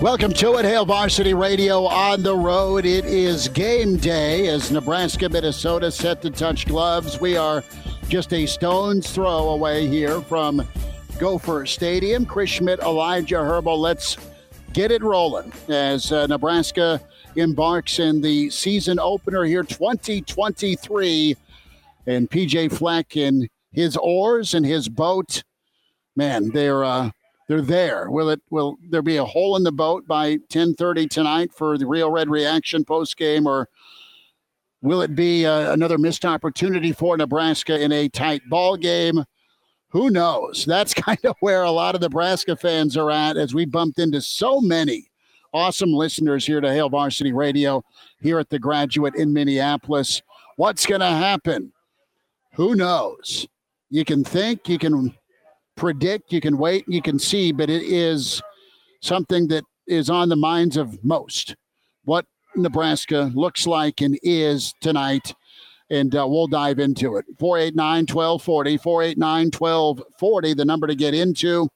Welcome to it, Hail Varsity Radio on the road. It is game day as Nebraska, Minnesota set to touch gloves. We are just a stone's throw away here from Gopher Stadium. Chris Schmidt, Elijah Herbel. Let's get it rolling as uh, Nebraska embarks in the season opener here, 2023. And PJ Fleck in his oars and his boat, man, they're uh, they're there. Will it? Will there be a hole in the boat by 10:30 tonight for the Real Red Reaction post game, or will it be uh, another missed opportunity for Nebraska in a tight ball game? Who knows? That's kind of where a lot of Nebraska fans are at, as we bumped into so many awesome listeners here to Hail Varsity Radio here at the Graduate in Minneapolis. What's going to happen? Who knows? You can think, you can predict, you can wait, you can see, but it is something that is on the minds of most. What Nebraska looks like and is tonight. And uh, we'll dive into it. 489 1240, 489 1240, the number to get into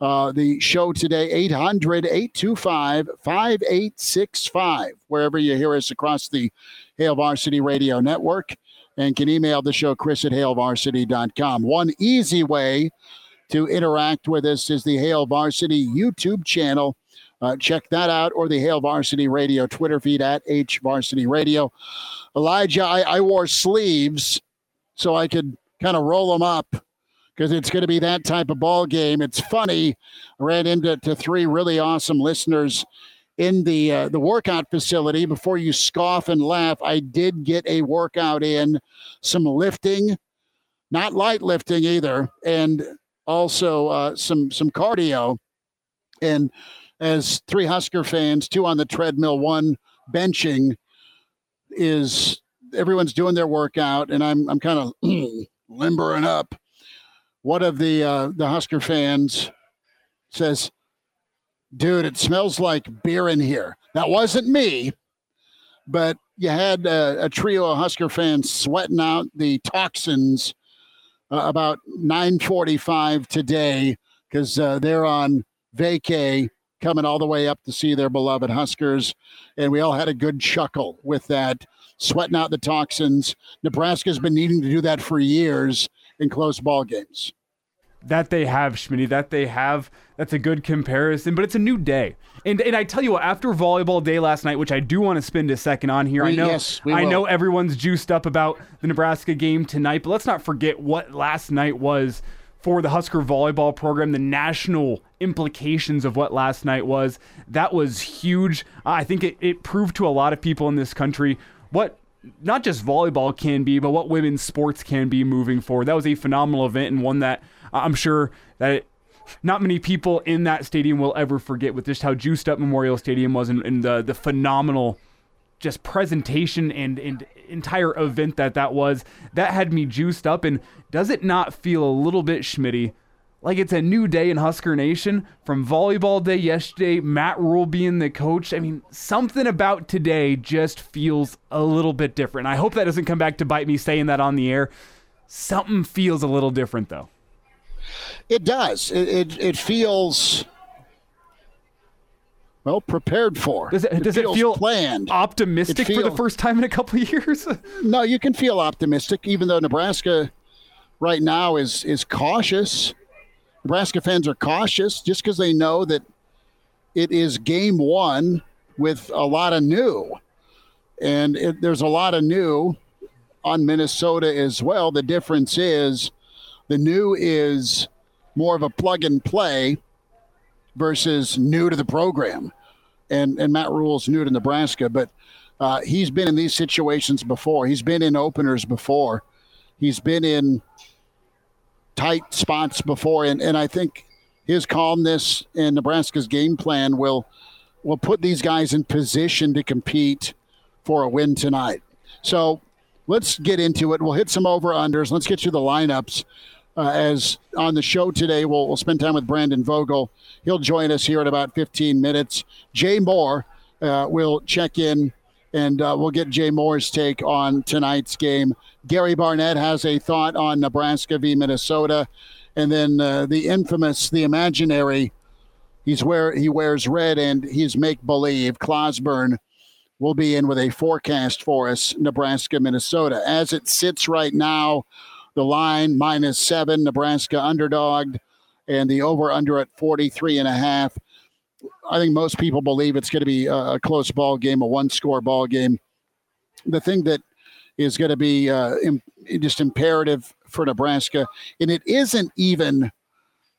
uh, the show today, 800 825 5865, wherever you hear us across the Hail Varsity Radio Network. And can email the show, chris at hailvarsity.com. One easy way to interact with us is the Hail Varsity YouTube channel. Uh, check that out, or the Hail Varsity Radio Twitter feed at H Varsity Radio. Elijah, I, I wore sleeves so I could kind of roll them up because it's going to be that type of ball game. It's funny. I ran into to three really awesome listeners in the uh, the workout facility. Before you scoff and laugh, I did get a workout in, some lifting, not light lifting either, and also uh, some some cardio. And as three Husker fans, two on the treadmill, one benching, is everyone's doing their workout, and I'm I'm kind of limbering up. One of the uh, the Husker fans says, "Dude, it smells like beer in here." That wasn't me, but you had a, a trio of Husker fans sweating out the toxins about 9:45 today because uh, they're on vacay, coming all the way up to see their beloved Huskers, and we all had a good chuckle with that, sweating out the toxins. Nebraska's been needing to do that for years in close ball games that they have, Schmidty, that they have. That's a good comparison, but it's a new day. And and I tell you what, after volleyball day last night, which I do want to spend a second on here, we, I know yes, I know everyone's juiced up about the Nebraska game tonight, but let's not forget what last night was for the Husker volleyball program, the national implications of what last night was. That was huge. I think it, it proved to a lot of people in this country what not just volleyball can be, but what women's sports can be moving forward. That was a phenomenal event and one that I'm sure that it, not many people in that stadium will ever forget with just how juiced up Memorial Stadium was and, and the the phenomenal just presentation and, and entire event that that was. That had me juiced up. And does it not feel a little bit Schmidty? Like it's a new day in Husker Nation from volleyball day yesterday, Matt Rhule being the coach. I mean, something about today just feels a little bit different. I hope that doesn't come back to bite me saying that on the air. Something feels a little different though. It does. It it, it feels well prepared for. Does it, does it, it feel planned? Optimistic it feel, for the first time in a couple of years. no, you can feel optimistic, even though Nebraska right now is is cautious. Nebraska fans are cautious just because they know that it is game one with a lot of new, and it, there's a lot of new on Minnesota as well. The difference is the new is more of a plug and play versus new to the program. And and Matt Rhule's new to Nebraska, but uh, he's been in these situations before. He's been in openers before. He's been in tight spots before, and, and I think his calmness and Nebraska's game plan will will put these guys in position to compete for a win tonight. So let's get into it. We'll hit some over unders. Let's get you the lineups. Uh, as on the show today, we'll, we'll spend time with Brandon Vogel. He'll join us here in about 15 minutes. Jay Moore uh, will check in and uh, we'll get Jay Moore's take on tonight's game. Gary Barnett has a thought on Nebraska v. Minnesota. And then uh, the infamous, the imaginary, he's where he wears red and he's make believe. Clausburn will be in with a forecast for us, Nebraska, Minnesota. As it sits right now, the line minus seven, Nebraska underdogged, and the over under at 43 and a half. I think most people believe it's going to be a, close ball game, a one score ball game. The thing that is going to be uh, just imperative for Nebraska, and it isn't even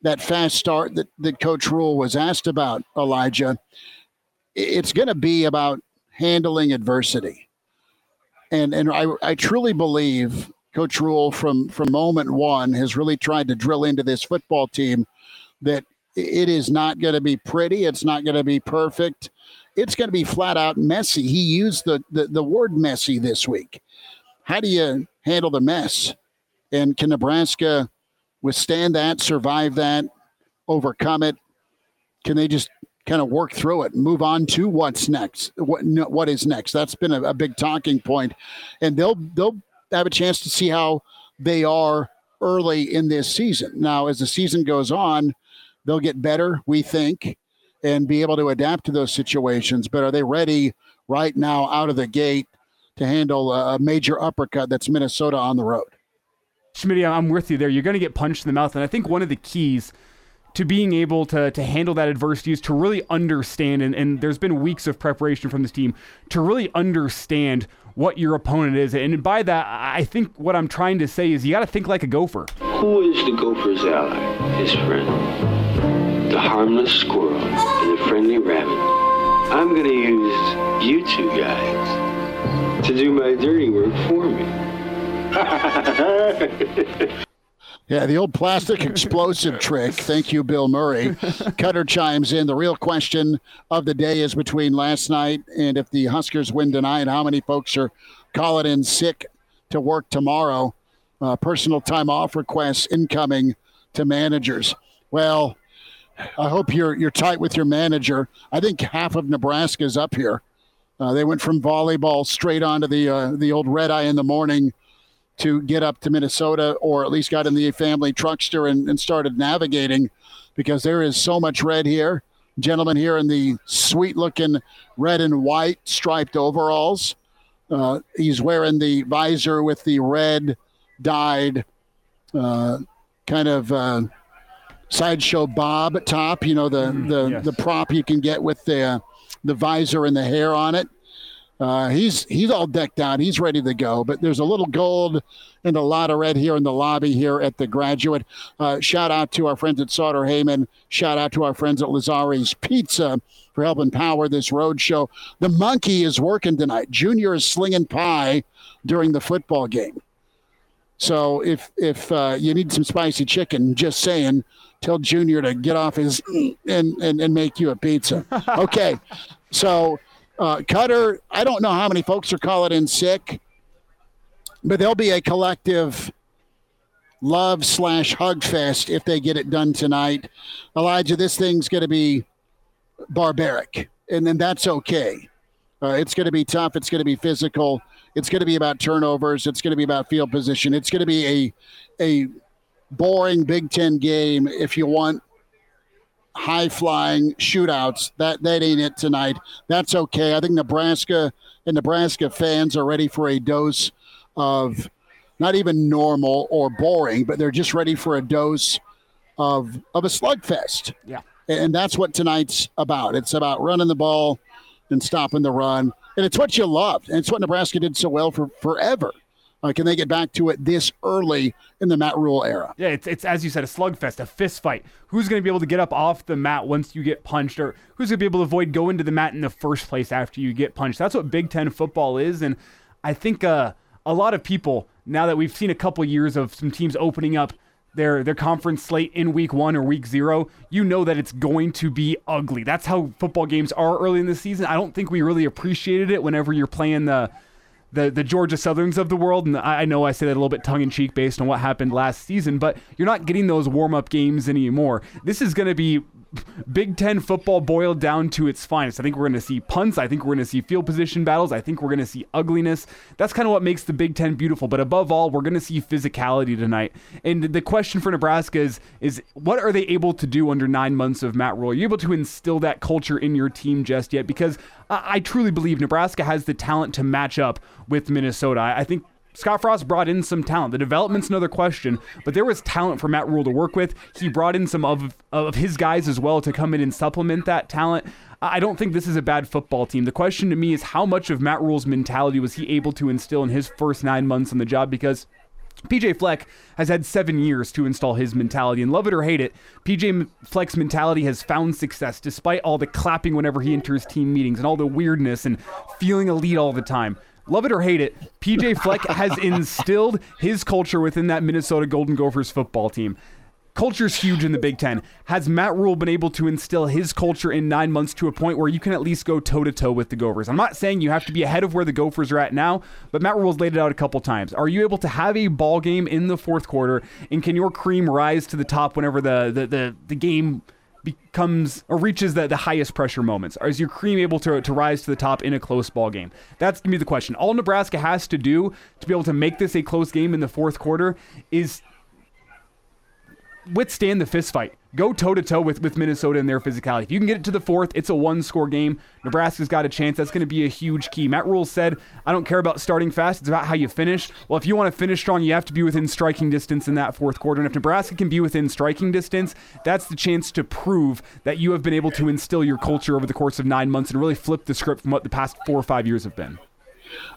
that fast start that, that Coach Rhule was asked about, Elijah. It's going to be about handling adversity. And, and I, I truly believe Coach Rhule from from moment one has really tried to drill into this football team that it is not going to be pretty. It's not going to be perfect. It's going to be flat out messy. He used the, the, the word messy this week. How do you handle the mess? And can Nebraska withstand that, survive that, overcome it? Can they just kind of work through it and move on to what's next? What what is next? That's been a, a big talking point, and they'll they'll have a chance to see how they are early in this season. Now, as the season goes on, they'll get better, we think, and be able to adapt to those situations. But are they ready right now out of the gate to handle a major uppercut that's Minnesota on the road? Schmidt, I'm with you there. You're going to get punched in the mouth. And I think one of the keys to being able to, to handle that adversity is to really understand, and, and there's been weeks of preparation from this team, to really understand what your opponent is. And by that, I think what I'm trying to say is you got to think like a gopher. Who is the gopher's ally? His friend. The harmless squirrel and the friendly rabbit. I'm going to use you two guys to do my dirty work for me. Yeah, the old plastic explosive trick. Thank you, Bill Murray. Cutter chimes in. The real question of the day is between last night and if the Huskers win tonight, how many folks are calling in sick to work tomorrow? Uh, personal time off requests incoming to managers. Well, I hope you're you're tight with your manager. I think half of Nebraska is up here. Uh, they went from volleyball straight onto the uh, the old red eye in the morning to get up to Minnesota or at least got in the family truckster and, and started navigating because there is so much red here. Gentlemen here in the sweet looking red and white striped overalls. Uh, he's wearing the visor with the red dyed uh, kind of uh, sideshow bob top. You know the mm, the yes. the prop you can get with the the visor and the hair on it. Uh, he's he's all decked out. He's ready to go. But there's a little gold and a lot of red here in the lobby here at the graduate. Uh, shout out to our friends at Sauter Heyman. Shout out to our friends at Lazzari's Pizza for helping power this road show. The monkey is working tonight. Junior is slinging pie during the football game. So if if uh, you need some spicy chicken, just saying, tell Junior to get off his and and, and make you a pizza. Okay, so uh, Cutter, I don't know how many folks are calling in sick, but there'll be a collective love slash hug fest if they get it done tonight. Elijah, this thing's going to be barbaric, and then that's okay. Uh, it's going to be tough. It's going to be physical. It's going to be about turnovers. It's going to be about field position. It's going to be a a boring Big Ten game if you want high flying shootouts. That that ain't it tonight. That's okay. I think Nebraska and Nebraska fans are ready for a dose of not even normal or boring, but they're just ready for a dose of of a slugfest. Yeah. And that's what tonight's about. It's about running the ball and stopping the run. And it's what you love. And it's what Nebraska did so well for forever. Uh, can they get back to it this early in the Matt Rhule era? Yeah, it's, it's as you said, a slugfest, a fist fight. Who's going to be able to get up off the mat once you get punched, or who's going to be able to avoid going to the mat in the first place after you get punched? That's what Big Ten football is, and I think uh, a lot of people now that we've seen a couple years of some teams opening up their their conference slate in week one or week zero, you know that it's going to be ugly. That's how football games are early in the season. I don't think we really appreciated it whenever you're playing the the the Georgia Southerns of the world, and I, know I say that a little bit tongue in cheek based on what happened last season, but you're not getting those warm up games anymore. This is going to be Big Ten football boiled down to its finest. I think we're going to see punts. I think we're going to see field position battles. I think we're going to see ugliness. That's kind of what makes the Big Ten beautiful. But above all, we're going to see physicality tonight. And the question for Nebraska is, is what are they able to do under nine months of Matt Rhule? Are you able to instill that culture in your team just yet? Because I, I truly believe Nebraska has the talent to match up with Minnesota. I, I think Scott Frost brought in some talent. The development's another question, but there was talent for Matt Rhule to work with. He brought in some of of his guys as well to come in and supplement that talent. I don't think this is a bad football team. The question to me is how much of Matt Rhule's mentality was he able to instill in his first nine months on the job? Because PJ Fleck has had seven years to install his mentality, and love it or hate it, PJ Fleck's mentality has found success despite all the clapping whenever he enters team meetings and all the weirdness and feeling lead all the time love it or hate it, PJ Fleck has instilled his culture within that Minnesota Golden Gophers football team. Culture's huge in the Big Ten. Has Matt Rhule been able to instill his culture in nine months to a point where you can at least go toe to toe with the Gophers? I'm not saying you have to be ahead of where the Gophers are at now, but Matt Rhule's laid it out a couple times. Are you able to have a ball game in the fourth quarter, and can your cream rise to the top whenever the the, the, the game becomes or reaches the, the highest pressure moments? Is your cream able to, to rise to the top in a close ball game? That's going to be the question. All Nebraska has to do to be able to make this a close game in the fourth quarter is withstand the fist fight go toe to toe with with Minnesota in their physicality. If you can get it to the fourth, it's a one score game. Nebraska's got a chance. That's going to be a huge key. Matt Rhule said, "I don't care about starting fast. It's about how you finish." Well, if you want to finish strong, you have to be within striking distance in that fourth quarter. And if Nebraska can be within striking distance, that's the chance to prove that you have been able to instill your culture over the course of nine months and really flip the script from what the past four or five years have been.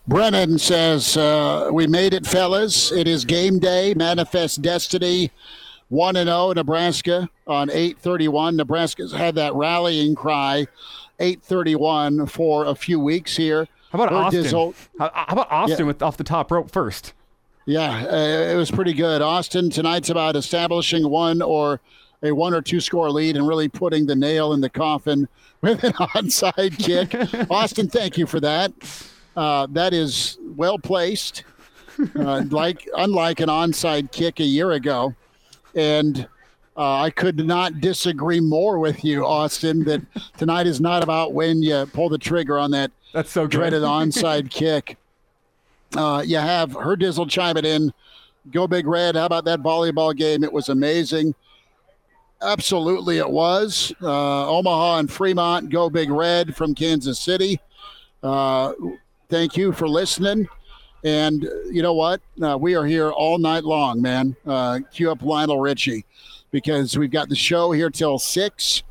Brennan says, uh, We made it, fellas. It is game day, manifest destiny. 1 and 0 Nebraska on 831. Nebraska's had that rallying cry, 831 for a few weeks here. How about Austin? Dizzle, how, about Austin yeah. with off the top rope first? Yeah, uh, it was pretty good. Austin tonight's about establishing one or a one or two score lead and really putting the nail in the coffin with an onside kick. Austin, thank you for that. Uh, that is well placed. Uh, like unlike an onside kick a year ago. And uh, I could not disagree more with you, Austin, that tonight is not about when you pull the trigger on that That's so dreaded onside kick. Uh, you have her Dizzle chime it in. Go Big Red. How about that volleyball game? It was amazing. Absolutely, it was. Uh, Omaha and Fremont, Go Big Red from Kansas City. Uh, thank you for listening. And you know what? Uh, we are here all night long, man. Uh, cue up Lionel Richie because we've got the show here till six.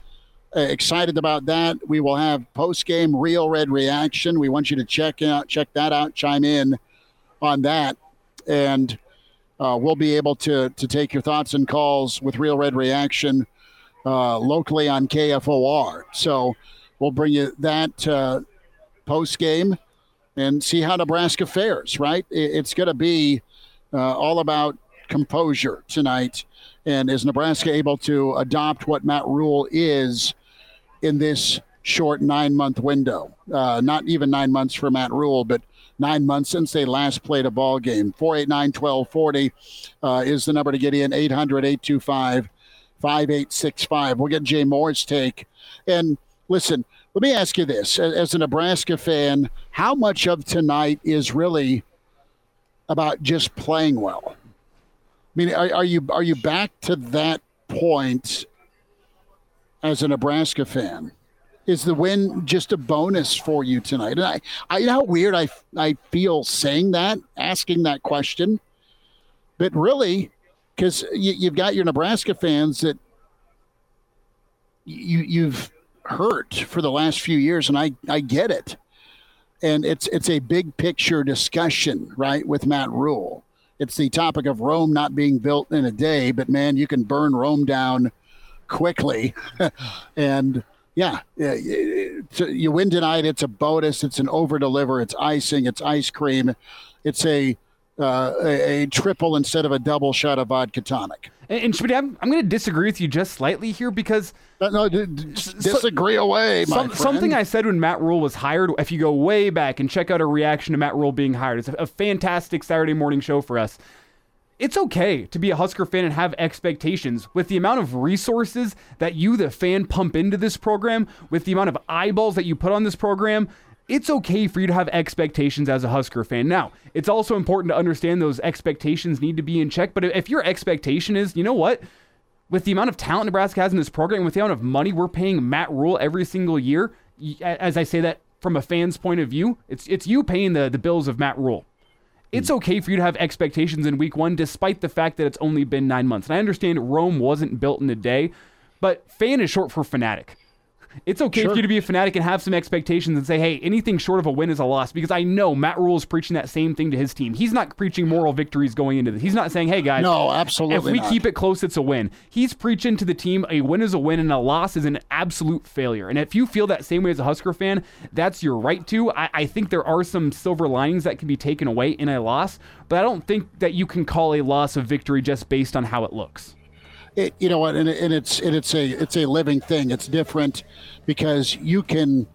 Uh, excited about that. We will have post game real red reaction. We want you to check out check that out. Chime in on that, and uh, we'll be able to to take your thoughts and calls with real red reaction uh, locally on KFOR. So we'll bring you that uh, post game and see how Nebraska fares, right? It's going to be uh, all about composure tonight. And is Nebraska able to adopt what Matt Rhule is in this short nine month window? Uh, not even nine months for Matt Rhule, but nine months since they last played a ball game. 489 1240 uh, is the number to get in 800 825 5865. We'll get Jay Moore's take. And listen, let me ask you this as a Nebraska fan, how much of tonight is really about just playing well? I mean, are, are you are you back to that point as a Nebraska fan? Is the win just a bonus for you tonight? And I, I you know how weird I I feel saying that, asking that question, but really, because you, you've got your Nebraska fans that you you've hurt for the last few years, and I, I get it. And it's it's a big picture discussion, right, with Matt Rhule. It's the topic of Rome not being built in a day, but man, you can burn Rome down quickly. and yeah, you win tonight. It's a bonus. It's an over deliver. It's icing. It's ice cream. It's a uh, a, a, triple instead of a double shot of vodka tonic. And, and Schmidt, I'm, I'm going to disagree with you just slightly here because no, no d- d- disagree so, away. Some, something I said when Matt Rhule was hired. If you go way back and check out a reaction to Matt Rhule being hired, it's a, a fantastic Saturday morning show for us it's okay to be a Husker fan and have expectations with the amount of resources that you, the fan, pump into this program, with the amount of eyeballs that you put on this program. It's okay for you to have expectations as a Husker fan. Now, it's also important to understand those expectations need to be in check. But if your expectation is, you know what, with the amount of talent Nebraska has in this program, with the amount of money we're paying Matt Rhule every single year, as I say that from a fan's point of view, it's it's you paying the, the bills of Matt Rhule. it's okay for you to have expectations in week one, despite the fact that it's only been nine months. And I understand Rome wasn't built in a day, but fan is short for fanatic. It's okay sure. for you to be a fanatic and have some expectations and say, hey, anything short of a win is a loss. Because I know Matt Rhule is preaching that same thing to his team. He's not preaching moral victories going into this. He's not saying, hey, guys, no, absolutely. If we not. keep it close, it's a win. He's preaching to the team a win is a win and a loss is an absolute failure. And if you feel that same way as a Husker fan, that's your right to. I, I think there are some silver linings that can be taken away in a loss, but I don't think that you can call a loss a victory just based on how it looks it, you know what, and, and it's and it's a it's a living thing. It's different because you can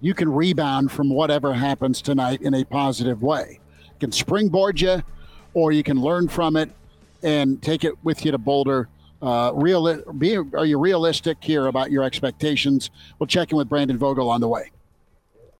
you can rebound from whatever happens tonight in a positive way. Can springboard you, or you can learn from it and take it with you to Boulder. Uh, real, be, are you realistic here about your expectations? We'll check in with Brandon Vogel on the way.